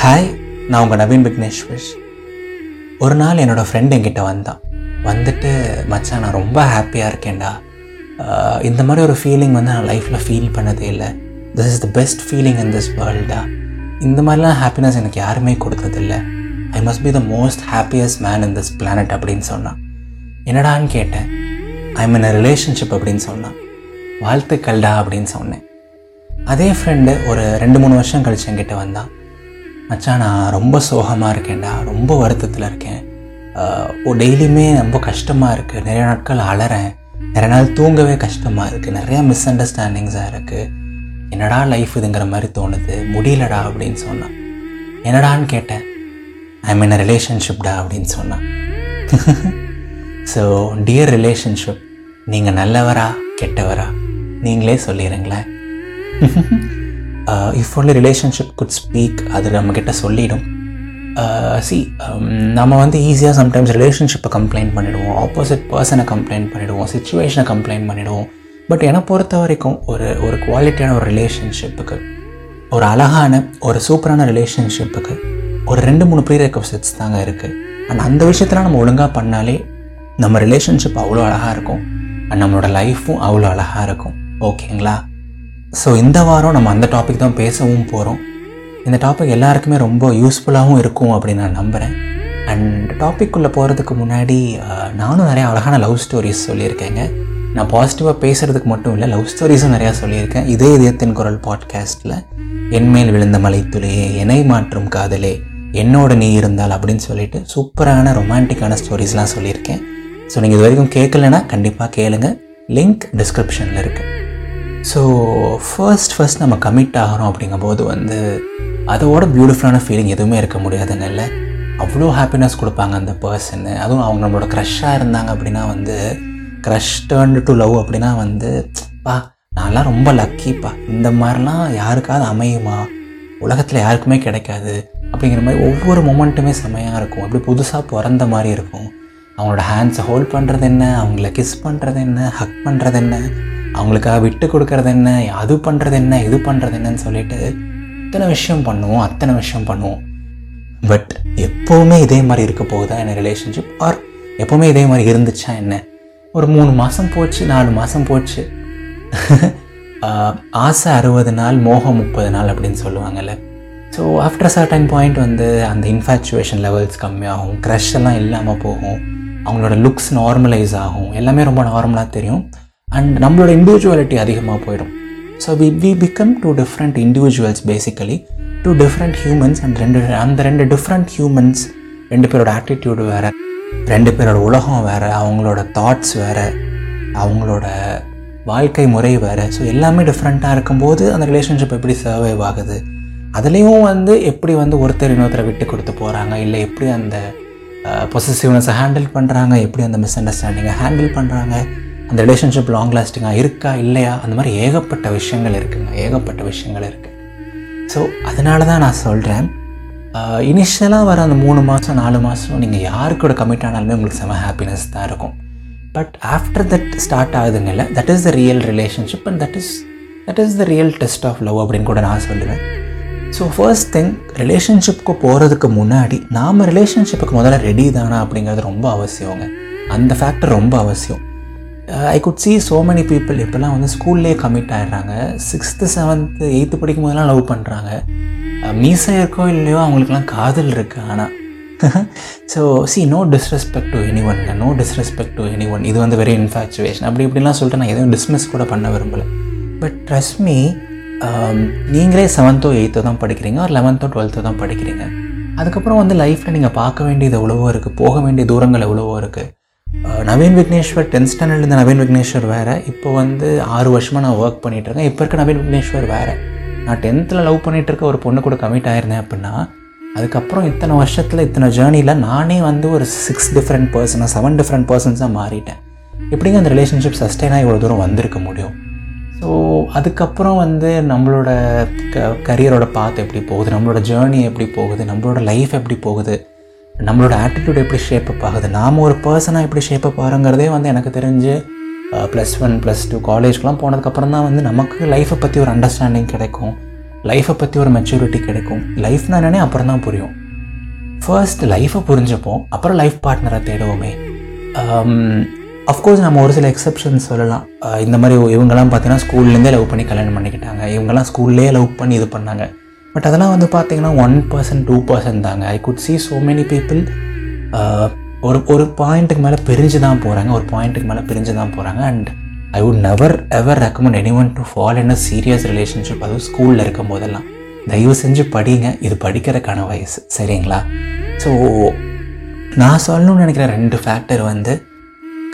Hi நான் உங்கள் நவீன் விக்னேஸ்வர் ஒரு நாள் என்னோடய ஃப்ரெண்ட் என்கிட்ட வந்தான். வந்துட்டு மச்சான் நான் ரொம்ப ஹாப்பியாக இருக்கேன்டா. இந்த மாதிரி ஒரு ஃபீலிங் வந்து நான் லைஃப்பில் ஃபீல் பண்ணதே இல்லை. This is the best feeling in this வேர்ல்டா இந்த மாதிரிலாம் ஹாப்பினஸ் எனக்கு யாருமே கொடுத்ததில்ல I must be the most happiest man in this planet அப்படின்னு சொன்னான். என்னடான்னு கேட்டேன். ஐ மீன் ரிலேஷன்ஷிப் அப்படின்னு சொன்னான். வாழ்த்துக்கள்டா அப்படின்னு சொன்னேன். அதே ஃப்ரெண்டு ஒரு ரெண்டு மூணு வருஷம் கழிச்சு என்கிட்ட வந்தான். மச்சான் நான் ரொம்ப சோகமாக இருக்கேன்டா. ரொம்ப வருத்தத்தில் இருக்கேன். டெய்லியுமே ரொம்ப கஷ்டமாக இருக்குது நிறைய நாட்கள் அலறேன். நிறைய நாள் தூங்கவே கஷ்டமாக இருக்குது நிறையா மிஸ் அண்டர்ஸ்டாண்டிங்ஸாக இருக்குது என்னடா லைஃப் இதுங்கிற மாதிரி தோணுது. முடியலடா அப்படின்னு சொன்னான். என்னடான்னு கேட்டேன். ஐ மீன் ரிலேஷன்ஷிப்டா அப்படின்னு சொன்னான். ஸோ டியர் ரிலேஷன்ஷிப் நீங்கள் நல்லவரா கெட்டவரா? நீங்களே சொல்லிடுங்களேன் if only relationship could speak அது நம்மக்கிட்ட சொல்லிடும். Uh, சி um, நம்ம வந்து ஈஸியாக சம்டைம்ஸ் ரிலேஷன்ஷிப்பை கம்ப்ளைண்ட் பண்ணிவிடுவோம் ஆப்போசிட் பர்சனை கம்ப்ளைண்ட் பண்ணிவிடுவோம் சுச்சுவேஷனை கம்ப்ளைண்ட் பண்ணிவிடுவோம் பட் என்னை பொறுத்த வரைக்கும் ஒரு ஒரு குவாலிட்டியான ஒரு ரிலேஷன்ஷிப்புக்கு ஒரு அழகான ஒரு சூப்பரான ரிலேஷன்ஷிப்புக்கு ஒரு ரெண்டு மூணு ப்ரீ ரெக்வசிட்ஸ் தாங்க இருக்குது அண்ட் அந்த விஷயத்தில் நம்ம ஒழுங்காக பண்ணாலே நம்ம ரிலேஷன்ஷிப் அவ்வளோ அழகாக இருக்கும். அண்ட் நம்மளோட லைஃப்பும் அவ்வளோ அழகாக இருக்கும். ஓகேங்களா ஸோ இந்த வாரம் நம்ம அந்த டாபிக் தான் பேசவும் போகிறோம் இந்த டாபிக் எல்லாருக்குமே ரொம்ப யூஸ்ஃபுல்லாகவும் இருக்கும் அப்படின்னு நான் நம்புகிறேன் அண்ட் டாபிக்குள்ளே போகிறதுக்கு முன்னாடி நானும் நிறைய அழகான லவ் ஸ்டோரிஸ் சொல்லியிருக்கேங்க. நான் பாசிட்டிவாக பேசுகிறதுக்கு மட்டும் இல்லை லவ் ஸ்டோரிஸும் நிறையா சொல்லியிருக்கேன். இதே இதயத்தின் குரல் பாட்காஸ்ட்டில் என்மேல் விழுந்த மலைத்துளியே எனை மாற்றும் காதலே என்னோட நீ இருந்தால் அப்படின்னு சொல்லிட்டு சூப்பரான ரொமான்டிக்கான ஸ்டோரிஸ்லாம் சொல்லியிருக்கேன். ஸோ நீங்கள் இது வரைக்கும் கேட்கலன்னா கண்டிப்பாக கேளுங்க. லிங்க் டிஸ்கிரிப்ஷனில் இருக்குது ஸோ ஃபர்ஸ்ட் ஃபர்ஸ்ட் நம்ம கமிட் ஆகிறோம் அப்படிங்கும்போது வந்து அதோட பியூட்டிஃபுல்லான ஃபீலிங் எதுவுமே இருக்க முடியாதுங்க இல்லை. அவ்வளோ ஹாப்பினஸ் கொடுப்பாங்க அந்த பர்சன்னு அதுவும் அவங்க நம்மளோட க்ரஷ்ஷாக இருந்தாங்க அப்படின்னா வந்து க்ரஷ் டேர்ன் டு லவ் அப்படின்னா வந்து பா நான்லாம் ரொம்ப லக்கிப்பா இந்த மாதிரிலாம் யாருக்காவது அமையுமா? உலகத்தில் யாருக்குமே கிடைக்காது. அப்படிங்கிற மாதிரி ஒவ்வொரு மொமெண்ட்டுமே செமையாக இருக்கும். அப்படி புதுசாக பிறந்த மாதிரி இருக்கும். அவங்களோட ஹேண்ட்ஸை ஹோல்ட் பண்ணுறது என்ன? அவங்கள கிஸ் பண்ணுறது என்ன? ஹக் பண்ணுறது என்ன? அவங்களுக்காக விட்டு கொடுக்கறது என்ன? அது பண்ணுறது என்ன? இது பண்ணுறது என்னன்னு சொல்லிட்டு இத்தனை விஷயம் பண்ணுவோம் அத்தனை விஷயம் பண்ணுவோம். பட் எப்போவுமே இதே மாதிரி இருக்க போகுதா என்ன ரிலேஷன்ஷிப் ஆர் எப்போவுமே இதே மாதிரி இருந்துச்சா என்ன? ஒரு மூணு மாதம் போச்சு நாலு மாதம் போச்சு. ஆசை அறுபது நாள் மோகம் முப்பது நாள் அப்படின்னு சொல்லுவாங்கல்ல. ஸோ ஆஃப்டர் சர்டன் பாயிண்ட் வந்து அந்த இன்ஃபேச்சுவேஷன் லெவல்ஸ் கம்மியாகும் க்ரஷ் எல்லாம் இல்லாமல் போகும். அவங்களோட லுக்ஸ் நார்மலைஸ் ஆகும். எல்லாமே ரொம்ப நார்மலாக தெரியும். அண்ட் நம்மளோட இண்டிவிஜுவாலிட்டி அதிகமாக போயிடும். So we we become two different individuals basically two different humans and ரெண்டு அந்த ரெண்டு டிஃப்ரெண்ட் ஹியூமன்ஸ் ரெண்டு பேரோட ஆட்டிடியூடு வேறு ரெண்டு பேரோட உலகம் வேறு அவங்களோட தாட்ஸ் வேறு அவங்களோட வாழ்க்கை முறை வேறு. ஸோ எல்லாமே டிஃப்ரெண்ட்டாக இருக்கும்போது அந்த ரிலேஷன்ஷிப் எப்படி சர்வைவ் ஆகுது? அதுலேயும் வந்து எப்படி வந்து ஒருத்தர் இன்னொருத்தரை விட்டு கொடுத்து போகிறாங்க இல்லை எப்படி அந்த பொசிசிவ்னஸை ஹேண்டில் பண்ணுறாங்க எப்படி அந்த மிஸ் அண்டர்ஸ்டாண்டிங்கை ஹேண்டில் பண்ணுறாங்க அந்த ரிலேஷன்ஷிப் லாங் லாஸ்டிங்காக இருக்கா இல்லையா? அந்த மாதிரி ஏகப்பட்ட விஷயங்கள் இருக்குங்க ஏகப்பட்ட விஷயங்கள் இருக்குது ஸோ அதனால தான் நான் சொல்கிறேன் இனிஷியலாக வர அந்த மூணு மாதம் நாலு மாதம் நீங்கள் யாரு கூட கமிட் ஆனாலுமே உங்களுக்கு செம ஹாப்பினஸ் தான் இருக்கும். But after that start ஆகுதுங்கல்ல that is the real relationship and that is that is the real test of love அப்படின்னு கூட நான் சொல்லுவேன். ஸோ ஃபர்ஸ்ட் திங் ரிலேஷன்ஷிப்க்கு போகிறதுக்கு முன்னாடி நாம் ரிலேஷன்ஷிப்புக்கு முதல்ல ரெடி தானா அப்படிங்கிறது ரொம்ப அவசியங்க. அந்த ஃபேக்டர் ரொம்ப அவசியம். I could see so many people இப்போல்லாம் வந்து ஸ்கூல்லேயே கமிட் ஆகிடுறாங்க சிக்ஸ்த்து செவன்த்து எயித்து படிக்கும் போதெல்லாம் லவ் பண்ணுறாங்க uh, மீசை இருக்கோ இல்லையோ அவங்களுக்குலாம் காதல் இருக்குது ஆனால் so see no disrespect to anyone no disrespect to anyone இது வந்து வெரி இன்ஃபேக்சுவேஷன் அப்படி இப்படிலாம் சொல்லிட்டு நான் எதுவும் டிஸ்மிஸ் கூட பண்ண விரும்பலை. பட் ட்ரஸ்ட் மீ um, நீங்களே செவன்த்தோ எயித்தோ தான் படிக்கிறீங்க ஒரு லெவன்த்தோ டுவெல்த்தோ தான் படிக்கிறீங்க. அதுக்கப்புறம் வந்து லைஃப்பில் நீங்கள் பார்க்க வேண்டியது எவ்வளவோ இருக்குது போக வேண்டிய தூரங்கள் எவ்வளவோ இருக்குது நவீன் விக்னேஸ்வர் டென்த் ஸ்டாண்டர்ட்ல இருந்த நவீன் விக்னேஸ்வர் வேறு. இப்போ வந்து ஆறு வருஷமாக நான் ஒர்க் பண்ணிகிட்ருக்கேன் இருக்கேன் இப்போ இருக்க நவீன் விக்னேஸ்வர் வேறு. நான் டென்த்தில் லவ் பண்ணிகிட்டு இருக்க ஒரு பொண்ணு கூட கமிட் ஆயிருந்தேன் அப்படின்னா அதுக்கப்புறம் இத்தனை வருஷத்தில் இத்தனை ஜேர்னியில் நானே வந்து ஒரு சிக்ஸ் டிஃப்ரெண்ட் பர்சனாக செவன் டிஃப்ரெண்ட் பர்சன்ஸாக மாறிட்டேன். எப்படிங்க அந்த ரிலேஷன்ஷிப் சஸ்டெயினாக இவ்வளோ தூரம் வந்திருக்க முடியும்? ஸோ அதுக்கப்புறம் வந்து நம்மளோட க கரியரோட பாத் எப்படி போகுது? நம்மளோட ஜேர்னி எப்படி போகுது? நம்மளோட லைஃப் எப்படி போகுது? நம்மளோட ஆட்டிடியூட் எப்படி ஷேப்பப் ஆகுது? நாம் ஒரு பர்சனாக எப்படி ஷேப்பப் ஆகிறோங்கிறதே வந்து எனக்கு தெரிஞ்சு ப்ளஸ் ஒன் ப்ளஸ் டூ காலேஜ்க்கெலாம் போனதுக்கப்புறம் தான் வந்து நமக்கு லைஃப்பை பற்றி ஒரு அண்டர்ஸ்டாண்டிங் கிடைக்கும். லைஃப்பை பற்றி ஒரு மெச்சூரிட்டி கிடைக்கும். லைஃப்னா என்னன்னே அப்புறம் தான் புரியும். ஃபர்ஸ்ட் லைஃப்பை புரிஞ்சுப்போம். அப்புறம் லைஃப் பார்ட்னரை தேடுவோமே. அஃப்கோர்ஸ் நம்ம ஒரு சில எக்ஸப்ஷன்ஸ் சொல்லலாம். இந்த மாதிரி இவங்கெல்லாம் பார்த்தீங்கன்னா ஸ்கூல்லேருந்தே லவ் பண்ணி கல்யாணம் பண்ணிக்கிட்டாங்க. இவங்கெல்லாம் ஸ்கூல்லேயே லவ் பண்ணி இது பண்ணாங்க. பட் அதெல்லாம் வந்து பார்த்தீங்கன்னா ஒன் பர்சன்ட் டூ பர்சன்ட் தாங்க. I could see so many people ஒரு ஒரு பாயிண்ட்டுக்கு மேலே பிரிஞ்சு தான் போகிறாங்க ஒரு பாயிண்ட்டுக்கு மேலே பிரிஞ்சு தான் போகிறாங்க and I would never ever recommend anyone to fall in a serious relationship அதுவும் ஸ்கூலில் இருக்கும் போதெல்லாம் தயவு செஞ்சு படிங்க. இது படிக்கிறதுக்கான வயசு. சரிங்களா? ஸோ நான் சொல்லணும்னு நினைக்கிற ரெண்டு ஃபேக்டர் வந்து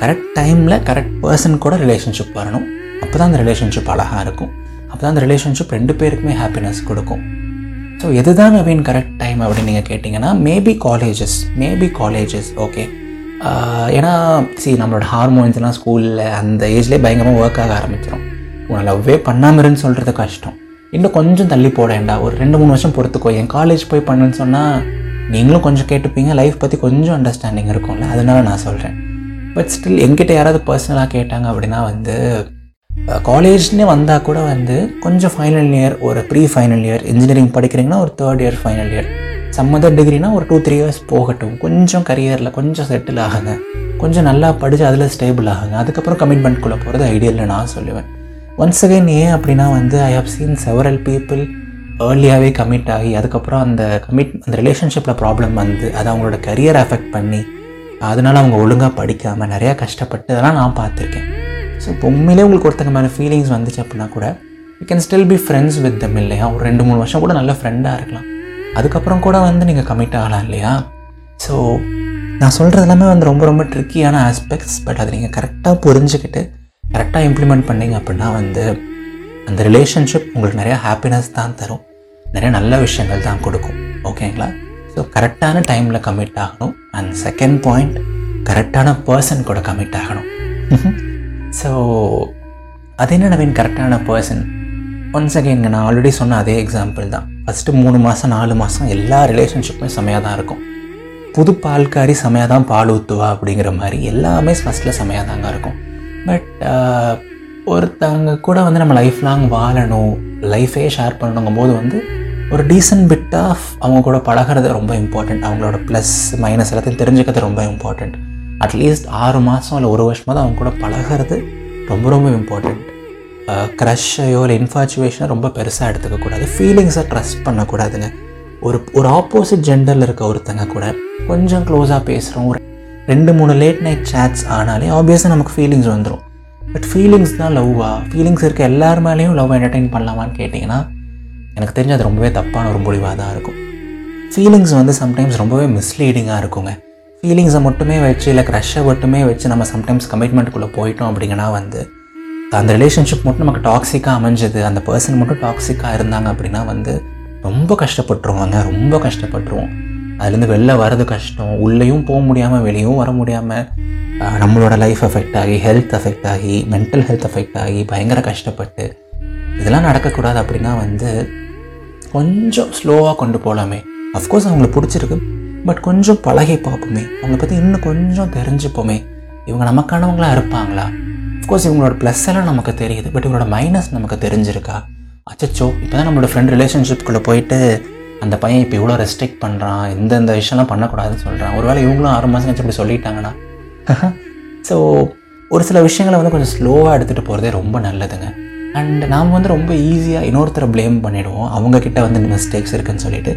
கரெக்ட் டைமில் கரெக்ட் பர்சன் கூட ரிலேஷன்ஷிப் வரணும். அப்போ தான் அந்த ரிலேஷன்ஷிப் அழகாக இருக்கும். அப்போ தான் அந்த ரிலேஷன்ஷிப் ரெண்டு பேருக்குமே ஹாப்பினஸ் கொடுக்கும். ஸோ எதுதான் நவீன் கரெக்ட் டைம் அப்படின்னு நீங்கள் கேட்டிங்கன்னா maybe colleges maybe colleges okay ஏன்னா சரி நம்மளோட ஹார்மோன்ஸ்லாம் ஸ்கூலில் அந்த ஏஜ்லேயே பயங்கரமாக ஒர்க் ஆக ஆரம்பிச்சிடும் உன்னை லவ்வே பண்ணாமருன்னு சொல்கிறது கஷ்டம். இன்னும் கொஞ்சம் தள்ளி போடேன்டா. ஒரு ரெண்டு மூணு வருஷம் பொறுத்துக்கோ. என் காலேஜ் போய் பண்ணுன்னு சொன்னால் நீங்களும் கொஞ்சம் கேட்டுப்பீங்க. லைஃப் பற்றி கொஞ்சம் அண்டர்ஸ்டாண்டிங் இருக்கும்ல. அதனால நான் சொல்கிறேன் பட் ஸ்டில் எங்கிட்ட யாராவது பர்சனலாக கேட்டாங்க அப்படின்னா வந்து காலேஜ்னே வந்தால் கூட வந்து கொஞ்சம் ஃபைனல் இயர் ஒரு ப்ரீ ஃபைனல் இயர் இன்ஜினியரிங் படிக்கிறீங்கன்னா ஒரு third year final year some other டிகிரினா ஒரு டூ த்ரீ இயர்ஸ் போகட்டும். கொஞ்சம் கரியரில் கொஞ்சம் செட்டில் ஆகுங்க. கொஞ்சம் நல்லா படித்து அதில் ஸ்டேபிள் ஆகுங்க. அதுக்கப்புறம் கமிட்மெண்ட்குள்ளே போகிறது ஐடியல்னு நான் சொல்லுவேன். ஒன்ஸ் அகைன் ஏன் அப்படின்னா வந்து I have seen several people ஏர்லியாகவே commit ஆகி அதுக்கப்புறம் அந்த கமிட் அந்த ரிலேஷன்ஷிப்பில் ப்ராப்ளம் வந்து அது அவங்களோட கரியர் அஃபெக்ட் பண்ணி அதனால் அவங்க ஒழுங்காக படிக்காமல் நிறையா கஷ்டப்பட்டு அதெல்லாம் நான் பார்த்துருக்கேன். ஸோ இப்போ உண்மையிலே உங்களுக்கு ஒருத்தங்க மேலே ஃபீலிங்ஸ் வந்துச்சு அப்படின்னா கூட you can still be friends with them இல்லையா? ஒரு ரெண்டு மூணு வருஷம் கூட நல்ல ஃப்ரெண்டாக இருக்கலாம். அதுக்கப்புறம் கூட வந்து நீங்கள் கமிட் ஆகலாம் இல்லையா? ஸோ நான் சொல்கிறது எல்லாமே வந்து ரொம்ப ரொம்ப ட்ரிக்கியான ஆஸ்பெக்ட்ஸ் பட் அதை நீங்கள் கரெக்டாக புரிஞ்சுக்கிட்டு கரெக்டாக இம்ப்ளிமெண்ட் பண்ணீங்க அப்படின்னா வந்து அந்த ரிலேஷன்ஷிப் உங்களுக்கு நிறையா ஹாப்பினஸ் தான் தரும். நிறைய நல்ல விஷயங்கள் தான் கொடுக்கும். ஓகேங்களா ஸோ கரெக்டான டைமில் கமிட் ஆகணும். அண்ட் செகண்ட் பாயிண்ட் கரெக்டான பர்சன் கூட கமிட் ஆகணும். ஸோ அது என்ன நவீன் கரெக்டான பர்சன் ஒன்ஸ் அகைன் நான் ஆல்ரெடி சொன்ன அதே எக்ஸாம்பிள் தான். ஃபஸ்ட்டு மூணு மாதம் நாலு மாதம் எல்லா ரிலேஷன்ஷிப்புமே செமையாக தான் இருக்கும். புது பால்காரி செமையாக தான் பால் ஊற்றுவா அப்படிங்கிற மாதிரி எல்லாமே ஃபஸ்ட்டில் செமையாக தாங்க இருக்கும். பட் uh, ஒருத்தவங்க கூட வந்து நம்ம லைஃப் லாங் வாழணும் லைஃபே ஷேர் பண்ணணுங்கும் போது வந்து ஒரு டீசன்ட் பிட் ஆஃப் அவங்க கூட பழகிறது ரொம்ப இம்பார்ட்டண்ட் அவங்களோட ப்ளஸ் மைனஸ் எல்லாத்தையும் தெரிஞ்சுக்கிறது ரொம்ப இம்பார்ட்டண்ட் அட்லீஸ்ட் ஆறு மாதம் இல்லை ஒரு வருஷமாக தான் அவங்க கூட பழகிறது ரொம்ப ரொம்ப இம்பார்ட்டண்ட் க்ரஷ்ஷையோ இல்லை இன்ஃபாச்சுவேஷனை ரொம்ப பெருசாக எடுத்துக்கக்கூடாது. ஃபீலிங்ஸை ட்ரஸ்ட் பண்ணக்கூடாதுங்க. ஒரு ஒரு ஆப்போசிட் ஜெண்டரில் இருக்க ஒருத்தங்க கூட கொஞ்சம் க்ளோஸாக பேசுகிறோம் ஒரு ரெண்டு மூணு லேட் நைட் சேட்ஸ் ஆனாலே ஆப்வியஸாக நமக்கு ஃபீலிங்ஸ் வந்துடும் பட் ஃபீலிங்ஸ் தான் லவ்வா? ஃபீலிங்ஸ் இருக்க எல்லார் மேலேயும் லவ் என்டர்டெயின் பண்ணலாமான்னு கேட்டிங்கன்னா எனக்கு தெரிஞ்சு அது ரொம்பவே தப்பான ஒரு முடிவாக தான் இருக்கும். ஃபீலிங்ஸ் வந்து சம்டைம்ஸ் ரொம்பவே மிஸ்லீடிங்காக இருக்குங்க. ஃபீலிங்ஸை மட்டுமே வச்சு இல்லை க்ரஷ்ஷை மட்டுமே வச்சு நம்ம சம்டைம்ஸ் கமிட்மெண்ட்டுக்குள்ளே போயிட்டோம் அப்படிங்கன்னா வந்து அந்த ரிலேஷன்ஷிப் மட்டும் நமக்கு டாக்ஸிக்காக அமைஞ்சது அந்த பர்சன் மட்டும் டாக்ஸிக்காக இருந்தாங்க அப்படின்னா வந்து ரொம்ப கஷ்டப்பட்டுருவாங்க ரொம்ப கஷ்டப்பட்டுருவோம். அதுலேருந்து வெளில வர்றது கஷ்டம் உள்ளேயும் போக முடியாமல் வெளியும் வர முடியாமல் நம்மளோட லைஃப் எஃபெக்ட் ஆகி ஹெல்த் எஃபெக்ட் ஆகி மென்டல் ஹெல்த் எஃபெக்ட் ஆகி பயங்கர கஷ்டப்பட்டு இதெல்லாம் நடக்கக்கூடாது அப்படின்னா வந்து கொஞ்சம் ஸ்லோவாக கொண்டு போகலாமே அஃப்கோர்ஸ் அவங்களுக்கு பிடிச்சிருக்கு பட் கொஞ்சம் பழகி பார்ப்போமே. அவங்கள பற்றி இன்னும் கொஞ்சம் தெரிஞ்சுப்போமே. இவங்க நமக்கானவங்களாம் இருப்பாங்களா? அஃப்கோர்ஸ் இவங்களோட ப்ளஸ் எல்லாம் நமக்கு தெரியுது. பட் இவங்களோட மைனஸ் நமக்கு தெரிஞ்சிருக்கா? அச்சச்சோ இப்போ தான் நம்மளோட ஃப்ரெண்ட் ரிலேஷன்ஷிப்குள்ளே போயிட்டு அந்த பையன் இப்போ இவ்வளோ ரெஸ்ட்ரிக்ட் பண்ணுறான் இந்த இந்த விஷயம்லாம் பண்ணக்கூடாதுன்னு சொல்கிறான் ஒருவேளை இவங்களும் ஆறு மாதம் கழிச்சு இப்படி சொல்லிட்டாங்கன்னா? ஸோ ஒரு சில விஷயங்களை வந்து கொஞ்சம் ஸ்லோவாக எடுத்துகிட்டு போகிறதே ரொம்ப நல்லதுங்க. அண்ட் நாம் வந்து ரொம்ப ஈஸியாக இன்னொருத்தரை ப்ளேம் பண்ணிவிடுவோம் அவங்கக்கிட்ட வந்து மிஸ்டேக்ஸ் இருக்குதுன்னு சொல்லிட்டு.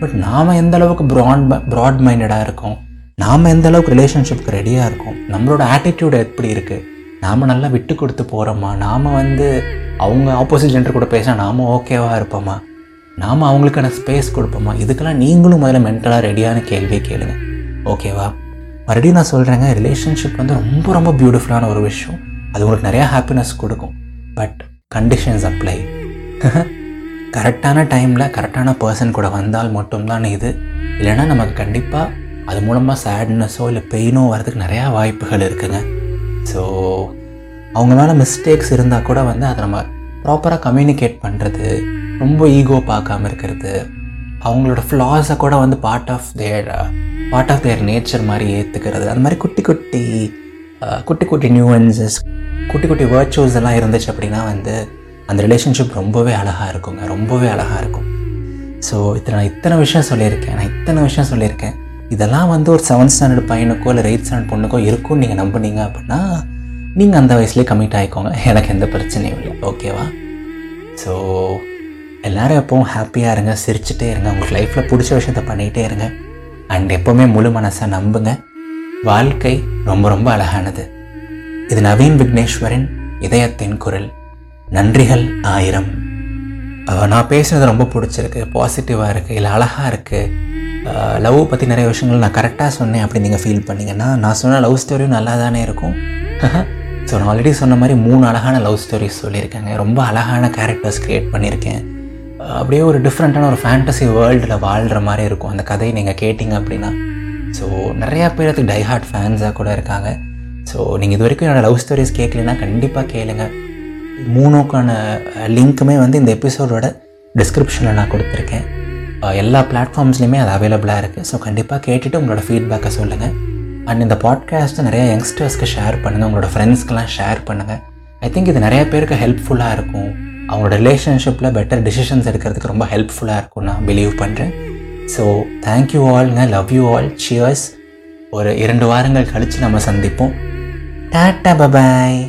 பட் நாம் எந்த அளவுக்கு ப்ராட் ப்ராட் மைண்டடாக இருக்கோம்? நாம் எந்த அளவுக்கு ரிலேஷன்ஷிப்க்கு ரெடியாக இருக்கோம்? நம்மளோட ஆட்டிடியூட் எப்படி இருக்குது நாம் நல்லா விட்டு கொடுத்து போகிறோமா நாம் வந்து அவங்க ஆப்போசிட் ஜென்டர் கூட பேசினா நாம் ஓகேவாக இருப்போமா? நாம் அவங்களுக்கான ஸ்பேஸ் கொடுப்போமா? இதுக்கெல்லாம் நீங்களும் முதல்ல மென்டலாக ரெடியான கேள்வியை கேளுங்க. ஓகேவா மறுபடியும் நான் சொல்கிறேங்க ரிலேஷன்ஷிப் வந்து ரொம்ப ரொம்ப பியூட்டிஃபுல்லான ஒரு விஷயம். அது உங்களுக்கு நிறையா ஹாப்பினஸ் கொடுக்கும். பட் கண்டிஷன்ஸ் அப்ளை கரெக்டான டைமில் கரெக்டான பர்சன் கூட வந்தால் மட்டும்தான் இது. இல்லைன்னா நமக்கு கண்டிப்பாக அது மூலமாக சேட்னஸோ இல்லை பெயினோ வரதுக்கு நிறையா வாய்ப்புகள் இருக்குதுங்க ஸோ அவங்க மேலே மிஸ்டேக்ஸ் இருந்தால் கூட வந்து அதை நம்ம ப்ராப்பராக கம்யூனிகேட் பண்ணுறது ரொம்ப ஈகோ பார்க்காம இருக்கிறது அவங்களோட ஃப்ளாஸை கூட வந்து part of their part of their nature மாதிரி ஏற்றுக்கிறது அந்த மாதிரி குட்டி குட்டி குட்டி குட்டி நியூவன்சஸ் குட்டி குட்டி வேர்ச்சுவல்ஸ் எல்லாம் இருந்துச்சு அப்படின்னா வந்து அந்த ரிலேஷன்ஷிப் ரொம்பவே அழகாக இருக்குங்க. ரொம்பவே அழகாக இருக்கும். ஸோ இத்தனை நான் இத்தனை விஷயம் சொல்லியிருக்கேன். நான் இத்தனை விஷயம் சொல்லியிருக்கேன். இதெல்லாம் வந்து ஒரு செவன்த் ஸ்டாண்டர்ட் பையனுக்கோ இல்லை எயிட் ஸ்டாண்டர்ட் பொண்ணுக்கோ இருக்கும்னு நீங்கள் நம்புனீங்க அப்படின்னா நீங்கள் அந்த வயசுலேயே கமிட் ஆகிக்கோங்க எனக்கு எந்த பிரச்சனையும் இல்லை. ஓகேவா ஸோ எல்லோரும் எப்பவும் ஹாப்பியாக இருங்க. சிரிச்சுட்டே இருங்க. உங்களுக்கு லைஃப்பில் பிடிச்ச விஷயத்த பண்ணிகிட்டே இருங்க. அண்ட் எப்போவுமே முழு மனசாக நம்புங்க. வாழ்க்கை ரொம்ப ரொம்ப அழகானது. இது நவீன் விக்னேஸ்வரின் இதயத்தின் குரல். நன்றிகள் ஆயிரம். நான் பேசுனது ரொம்ப பிடிச்சிருக்கு பாசிட்டிவாக இருக்குது இல்லை அழகாக இருக்குது லவ் பற்றி நிறைய விஷயங்கள் நான் கரெக்டாக சொன்னேன் அப்படி நீங்கள் ஃபீல் பண்ணிங்கன்னா நான் சொன்ன லவ் ஸ்டோரியும் நல்லா தானே இருக்கும். ஸோ நான் ஆல்ரெடி சொன்ன மாதிரி மூணு அழகான லவ் ஸ்டோரிஸ் சொல்லியிருக்கேங்க. ரொம்ப அழகான கேரக்டர்ஸ் க்ரியேட் பண்ணியிருக்கேன். அப்படியே ஒரு டிஃப்ரெண்ட்டான ஒரு ஃபேண்டசி வேர்ல்டில் வாழ்கிற மாதிரி இருக்கும். அந்த கதையை நீங்கள் கேட்டிங்க அப்படின்னா. ஸோ நிறையா பேர் அதுக்கு டைஹார்ட் ஃபேன்ஸாக கூட இருக்காங்க. ஸோ நீங்கள் இது வரைக்கும் என்னோடய லவ் ஸ்டோரிஸ் கேட்கலன்னா கண்டிப்பாக கேளுங்கள் மூணுக்கான லிங்க்குமே வந்து இந்த எபிசோடோட டிஸ்கிரிப்ஷனில் நான் கொடுத்துருக்கேன். எல்லா பிளாட்ஃபார்ம்ஸ்லையுமே அது அவைலபிளாக இருக்குது ஸோ கண்டிப்பாக கேட்டுட்டு உங்களோட ஃபீட்பேக்கை சொல்லுங்கள் அண்ட் இந்த பாட்காஸ்ட்டை நிறையா யங்ஸ்டர்ஸ்க்கு ஷேர் பண்ணுங்கள் உங்களோட ஃப்ரெண்ட்ஸ்க்கெலாம் ஷேர் பண்ணுங்கள் ஐ திங்க் இது நிறைய பேருக்கு ஹெல்ப்ஃபுல்லாக இருக்கும். அவங்களோட ரிலேஷன்ஷிப்பில் பெட்டர் டிசிஷன்ஸ் எடுக்கிறதுக்கு ரொம்ப ஹெல்ப்ஃபுல்லாக இருக்கும் நான் பிலீவ் பண்ணுறேன் ஸோ தேங்க்யூ ஆல்ங்க லவ் யூ ஆல் சியர்ஸ் ஒரு இரண்டு வாரங்கள் கழித்து நம்ம சந்திப்போம். Tata bye bye